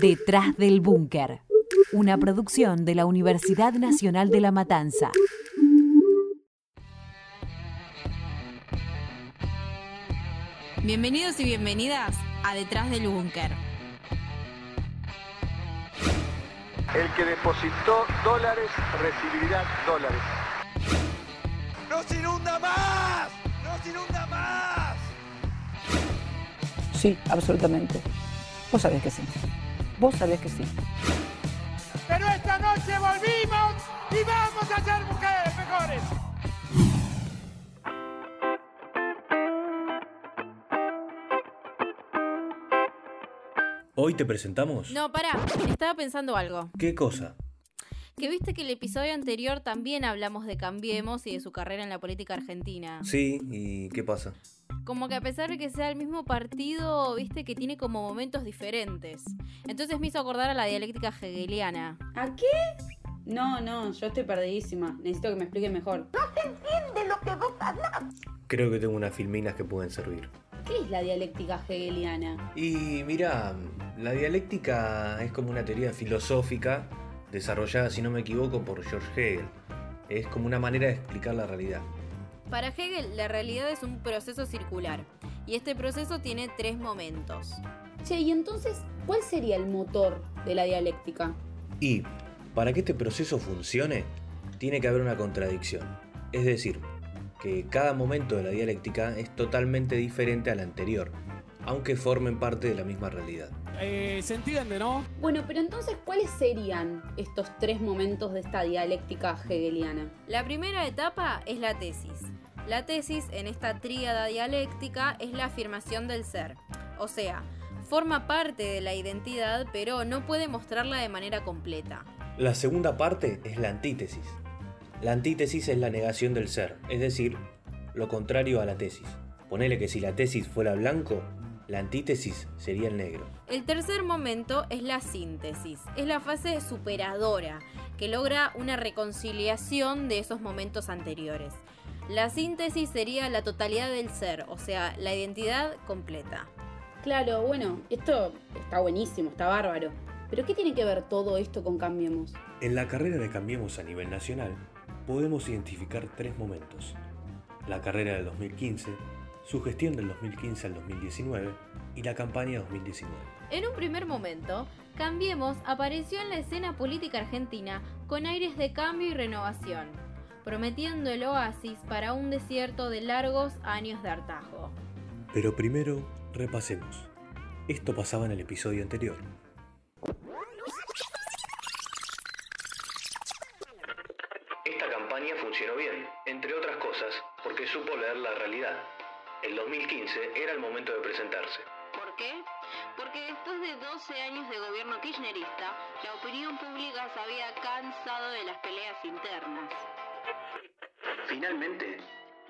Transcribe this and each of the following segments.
Detrás del Búnker, una producción de la Universidad Nacional de La Matanza. Bienvenidos y bienvenidas a Detrás del Búnker. El que depositó dólares recibirá dólares. ¡Nos inunda más! ¡Nos inunda más! Sí, absolutamente. Vos sabés que sí. Vos sabés que sí. Pero esta noche volvimos y vamos a ser mujeres mejores. Hoy te presentamos. No, pará, estaba pensando algo. ¿Qué cosa? Que viste que el episodio anterior también hablamos de Cambiemos y de su carrera en la política argentina. Sí, ¿y qué pasa? Como que a pesar de que sea el mismo partido, viste que tiene como momentos diferentes. Entonces me hizo acordar a la dialéctica hegeliana. ¿A qué? No, no, yo estoy perdidísima. Necesito que me explique mejor. Creo que tengo unas filminas que pueden servir. ¿Qué es la dialéctica hegeliana? Y mira, la dialéctica es como una teoría filosófica desarrollada, si no me equivoco, por George Hegel. Es como una manera de explicar la realidad. Para Hegel, la realidad es un proceso circular. Y este proceso tiene tres momentos. Che, y entonces, ¿cuál sería el motor de la dialéctica? Y para que este proceso funcione, tiene que haber una contradicción. Es decir, que cada momento de la dialéctica es totalmente diferente al anterior, aunque formen parte de la misma realidad. Eh, ¿Se entiende, no? Bueno, pero entonces, ¿cuáles serían estos tres momentos de esta dialéctica hegeliana? La primera etapa es la tesis. La tesis en esta tríada dialéctica es la afirmación del ser. O sea, forma parte de la identidad, pero no puede mostrarla de manera completa. La segunda parte es la antítesis. La antítesis es la negación del ser, es decir, lo contrario a la tesis. Ponele que si la tesis fuera blanco, la antítesis sería el negro. El tercer momento es la síntesis. Es la fase superadora, que logra una reconciliación de esos momentos anteriores. La síntesis sería la totalidad del ser, o sea, la identidad completa. Claro, bueno, esto está buenísimo, está bárbaro. Pero ¿qué tiene que ver todo esto con Cambiemos? En la carrera de Cambiemos a nivel nacional, podemos identificar tres momentos. La carrera del 2015, su gestión del 2015 al 2019 y la campaña 2019. En un primer momento, Cambiemos apareció en la escena política argentina con aires de cambio y renovación, prometiendo el oasis para un desierto de largos años de hartazgo. Pero primero, repasemos. Esto pasaba en el episodio anterior. Esta campaña funcionó bien, entre otras cosas, porque supo leer la realidad. El 2015 era el momento de presentarse. ¿Por qué? Porque después de 12 años de gobierno kirchnerista, la opinión pública se había cansado de las peleas internas. Finalmente,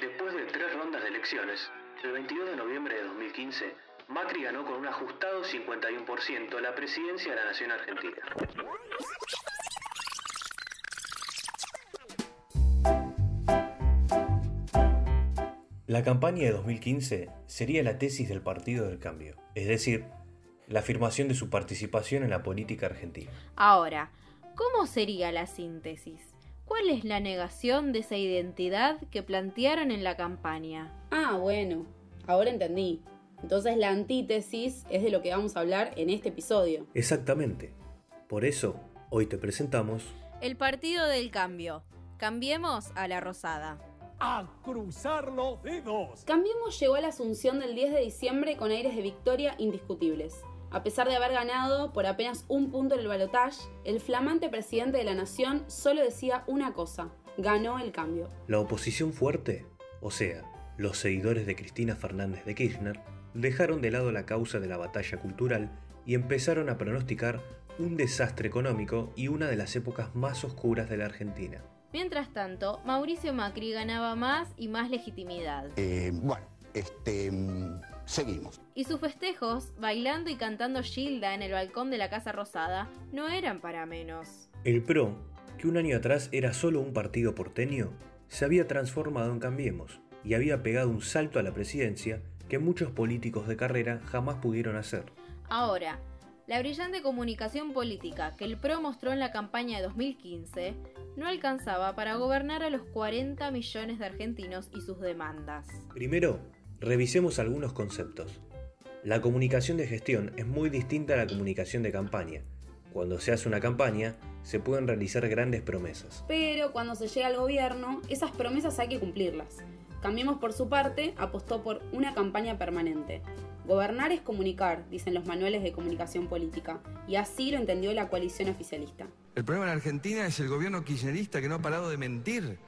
después de tres rondas de elecciones, el 22 de noviembre de 2015, Macri ganó con un ajustado 51% la presidencia de la Nación Argentina. La campaña de 2015 sería la tesis del Partido del Cambio, es decir, la afirmación de su participación en la política argentina. Ahora, ¿cómo sería la síntesis? ¿Cuál es la negación de esa identidad que plantearon en la campaña? Ah, bueno, ahora entendí. Entonces la antítesis es de lo que vamos a hablar en este episodio. Exactamente. Por eso, hoy te presentamos El Partido del Cambio. Cambiemos a la Rosada. A cruzar los dedos. Cambiemos llegó a la asunción del 10 de diciembre con aires de victoria indiscutibles. A pesar de haber ganado por apenas un punto en el balotaje, el flamante presidente de la nación solo decía una cosa, ganó el cambio. la oposición fuerte, o sea, los seguidores de Cristina Fernández de Kirchner, dejaron de lado la causa de la batalla cultural y empezaron a pronosticar un desastre económico y una de las épocas más oscuras de la Argentina. Mientras tanto, Mauricio Macri ganaba más y más legitimidad. Eh, bueno, este, mm, seguimos. Y sus festejos, bailando y cantando Gilda en el balcón de la Casa Rosada, no eran para menos. El PRO, que un año atrás era solo un partido porteño, se había transformado en Cambiemos y había pegado un salto a la presidencia que muchos políticos de carrera jamás pudieron hacer. Ahora, La brillante comunicación política que el PRO mostró en la campaña de 2015 no alcanzaba para gobernar a los 40 millones de argentinos y sus demandas. Primero, revisemos algunos conceptos. La comunicación de gestión es muy distinta a la comunicación de campaña. Cuando se hace una campaña, se pueden realizar grandes promesas. Pero cuando se llega al gobierno, esas promesas hay que cumplirlas. Cambiemos por su parte, apostó por una campaña permanente. Gobernar es comunicar, dicen los manuales de comunicación política, y así lo entendió la coalición oficialista. El problema en Argentina es el gobierno kirchnerista que no ha parado de mentir.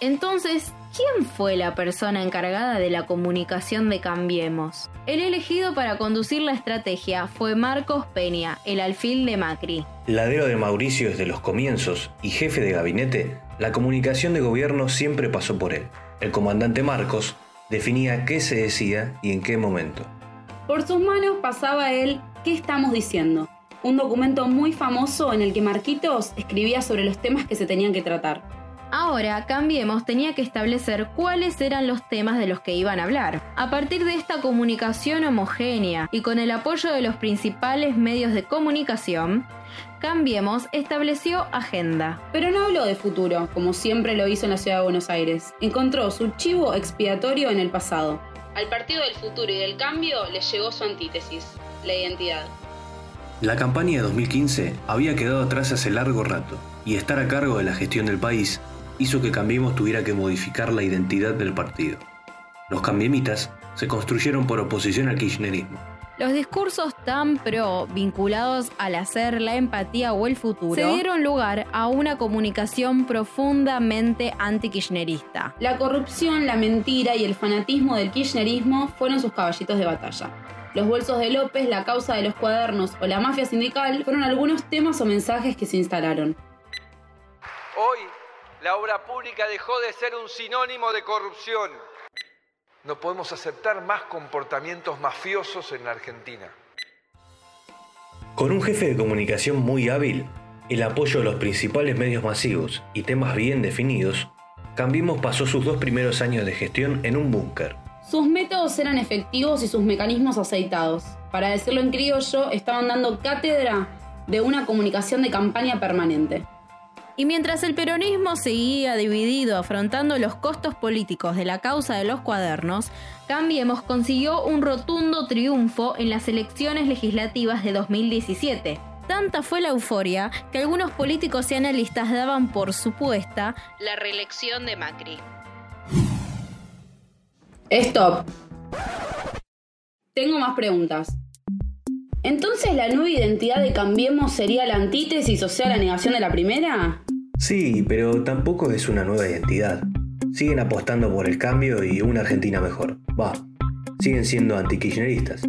Entonces, ¿quién fue la persona encargada de la comunicación de Cambiemos? El elegido para conducir la estrategia fue Marcos Peña, el alfil de Macri. Ladero de Mauricio desde los comienzos y jefe de gabinete, la comunicación de gobierno siempre pasó por él. El comandante Marcos definía qué se decía y en qué momento. Por sus manos pasaba el ¿Qué estamos diciendo? Un documento muy famoso en el que Marquitos escribía sobre los temas que se tenían que tratar. Ahora, Cambiemos tenía que establecer cuáles eran los temas de los que iban a hablar. A partir de esta comunicación homogénea y con el apoyo de los principales medios de comunicación, Cambiemos estableció agenda. Pero no habló de futuro, como siempre lo hizo en la ciudad de Buenos Aires. Encontró su chivo expiatorio en el pasado. Al partido del futuro y del cambio le llegó su antítesis, la identidad. La campaña de 2015 había quedado atrás hace largo rato, y estar a cargo de la gestión del país hizo que Cambiemos tuviera que modificar la identidad del partido. Los cambiemitas se construyeron por oposición al kirchnerismo. Los discursos tan pro vinculados al hacer, la empatía o el futuro se dieron lugar a una comunicación profundamente anti-kirchnerista. La corrupción, la mentira y el fanatismo del kirchnerismo fueron sus caballitos de batalla. Los bolsos de López, la causa de los cuadernos o la mafia sindical fueron algunos temas o mensajes que se instalaron. Hoy, la obra pública dejó de ser un sinónimo de corrupción. No podemos aceptar más comportamientos mafiosos en la Argentina. Con un jefe de comunicación muy hábil, el apoyo de los principales medios masivos y temas bien definidos, Cambiemos pasó sus dos primeros años de gestión en un búnker. Sus métodos eran efectivos y sus mecanismos aceitados. Para decirlo en criollo, estaban dando cátedra de una comunicación de campaña permanente. Y mientras el peronismo seguía dividido afrontando los costos políticos de la causa de los cuadernos, Cambiemos consiguió un rotundo triunfo en las elecciones legislativas de 2017. Tanta fue la euforia que algunos políticos y analistas daban por supuesta la reelección de Macri. Stop. Tengo más preguntas. ¿Entonces la nueva identidad de Cambiemos sería la antítesis, o sea, la negación de la primera? Sí, pero tampoco es una nueva identidad. Siguen apostando por el cambio y una Argentina mejor. Va, siguen siendo antikirchneristas.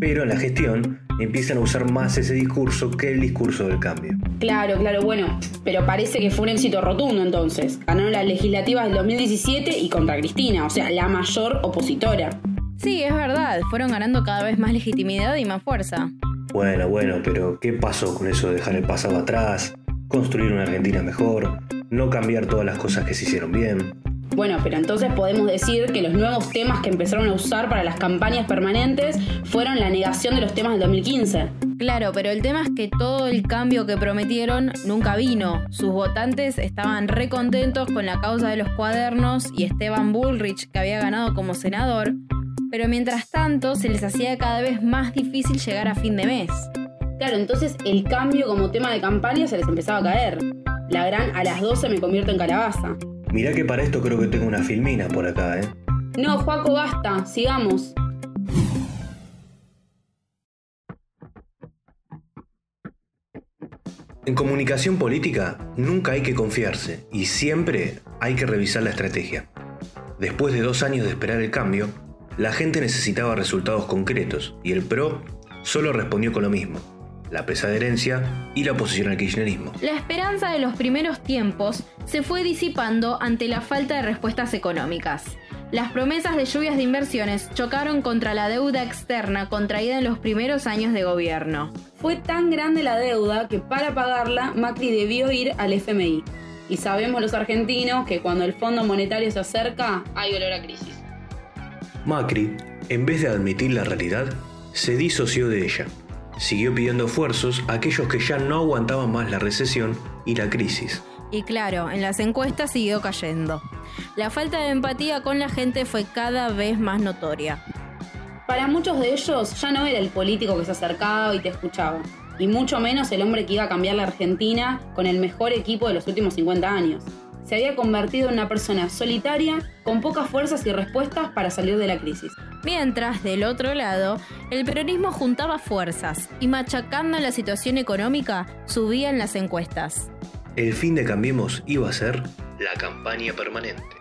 Pero en la gestión empiezan a usar más ese discurso que el discurso del cambio. Claro, claro, bueno, pero parece que fue un éxito rotundo entonces. Ganaron las legislativas del 2017 y contra Cristina, o sea, la mayor opositora. Sí, es verdad, fueron ganando cada vez más legitimidad y más fuerza. Bueno, bueno, pero ¿qué pasó con eso de dejar el pasado atrás? Construir una Argentina mejor, no cambiar todas las cosas que se hicieron bien. Bueno, pero entonces podemos decir que los nuevos temas que empezaron a usar para las campañas permanentes fueron la negación de los temas del 2015. Claro, pero el tema es que todo el cambio que prometieron nunca vino. Sus votantes estaban recontentos con la causa de los cuadernos y Esteban Bullrich, que había ganado como senador, pero mientras tanto se les hacía cada vez más difícil llegar a fin de mes. Claro, entonces el cambio como tema de campaña se les empezaba a caer. La gran a las 12 me convierto en calabaza. Mirá que para esto creo que tengo una filmina por acá, ¿eh? No, Juaco, basta, sigamos. En comunicación política nunca hay que confiarse y siempre hay que revisar la estrategia. Después de dos años de esperar el cambio, la gente necesitaba resultados concretos y el PRO solo respondió con lo mismo, la pesada herencia y la oposición al kirchnerismo. La esperanza de los primeros tiempos se fue disipando ante la falta de respuestas económicas. Las promesas de lluvias de inversiones chocaron contra la deuda externa contraída en los primeros años de gobierno. Fue tan grande la deuda que para pagarla Macri debió ir al FMI. Y sabemos los argentinos que cuando el Fondo Monetario se acerca, hay olor a crisis. Macri, en vez de admitir la realidad, se disoció de ella. Siguió pidiendo esfuerzos a aquellos que ya no aguantaban más la recesión y la crisis. Y claro, en las encuestas siguió cayendo. La falta de empatía con la gente fue cada vez más notoria. Para muchos de ellos ya no era el político que se acercaba y te escuchaba, y mucho menos el hombre que iba a cambiar la Argentina con el mejor equipo de los últimos 50 años. Se había convertido en una persona solitaria, con pocas fuerzas y respuestas para salir de la crisis. Mientras, del otro lado, el peronismo juntaba fuerzas y machacando la situación económica, subía en las encuestas. El fin de Cambiemos iba a ser la campaña permanente.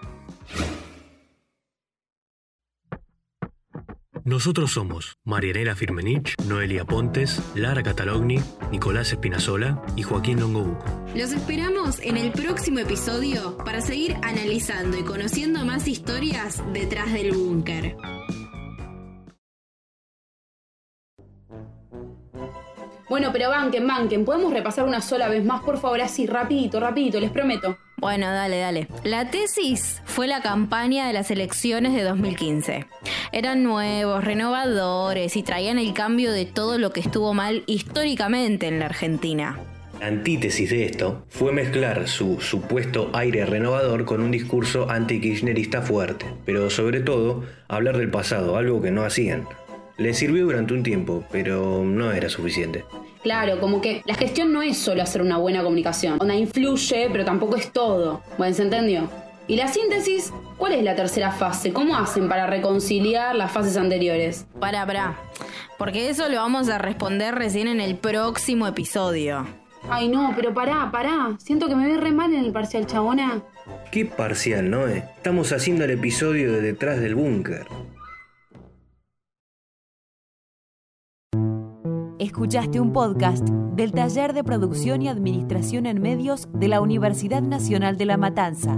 Nosotros somos Marianela Firmenich, Noelia Pontes, Lara Catalogni, Nicolás Espinazola y Joaquín Longobuco. Los esperamos en el próximo episodio para seguir analizando y conociendo más historias detrás del búnker. Bueno, pero banquen, banquen. ¿Podemos repasar una sola vez más, por favor? Así, rapidito, rapidito, les prometo. Bueno, dale, dale. La tesis fue la campaña de las elecciones de 2015. Eran nuevos, renovadores y traían el cambio de todo lo que estuvo mal históricamente en la Argentina. La antítesis de esto fue mezclar su supuesto aire renovador con un discurso anti-kirchnerista fuerte, pero sobre todo hablar del pasado, algo que no hacían. Le sirvió durante un tiempo, pero no era suficiente. Claro, como que la gestión no es solo hacer una buena comunicación. Onda influye, pero tampoco es todo. Bueno, ¿se entendió? ¿Y la síntesis? ¿Cuál es la tercera fase? ¿Cómo hacen para reconciliar las fases anteriores? Para, para. Porque eso lo vamos a responder recién en el próximo episodio. Ay, no, pero pará, pará. Siento que me ve re mal en el parcial, chabona. Qué parcial, ¿no? Estamos haciendo el episodio de Detrás del Búnker. Escuchaste un podcast del Taller de Producción y Administración en Medios de la Universidad Nacional de La Matanza.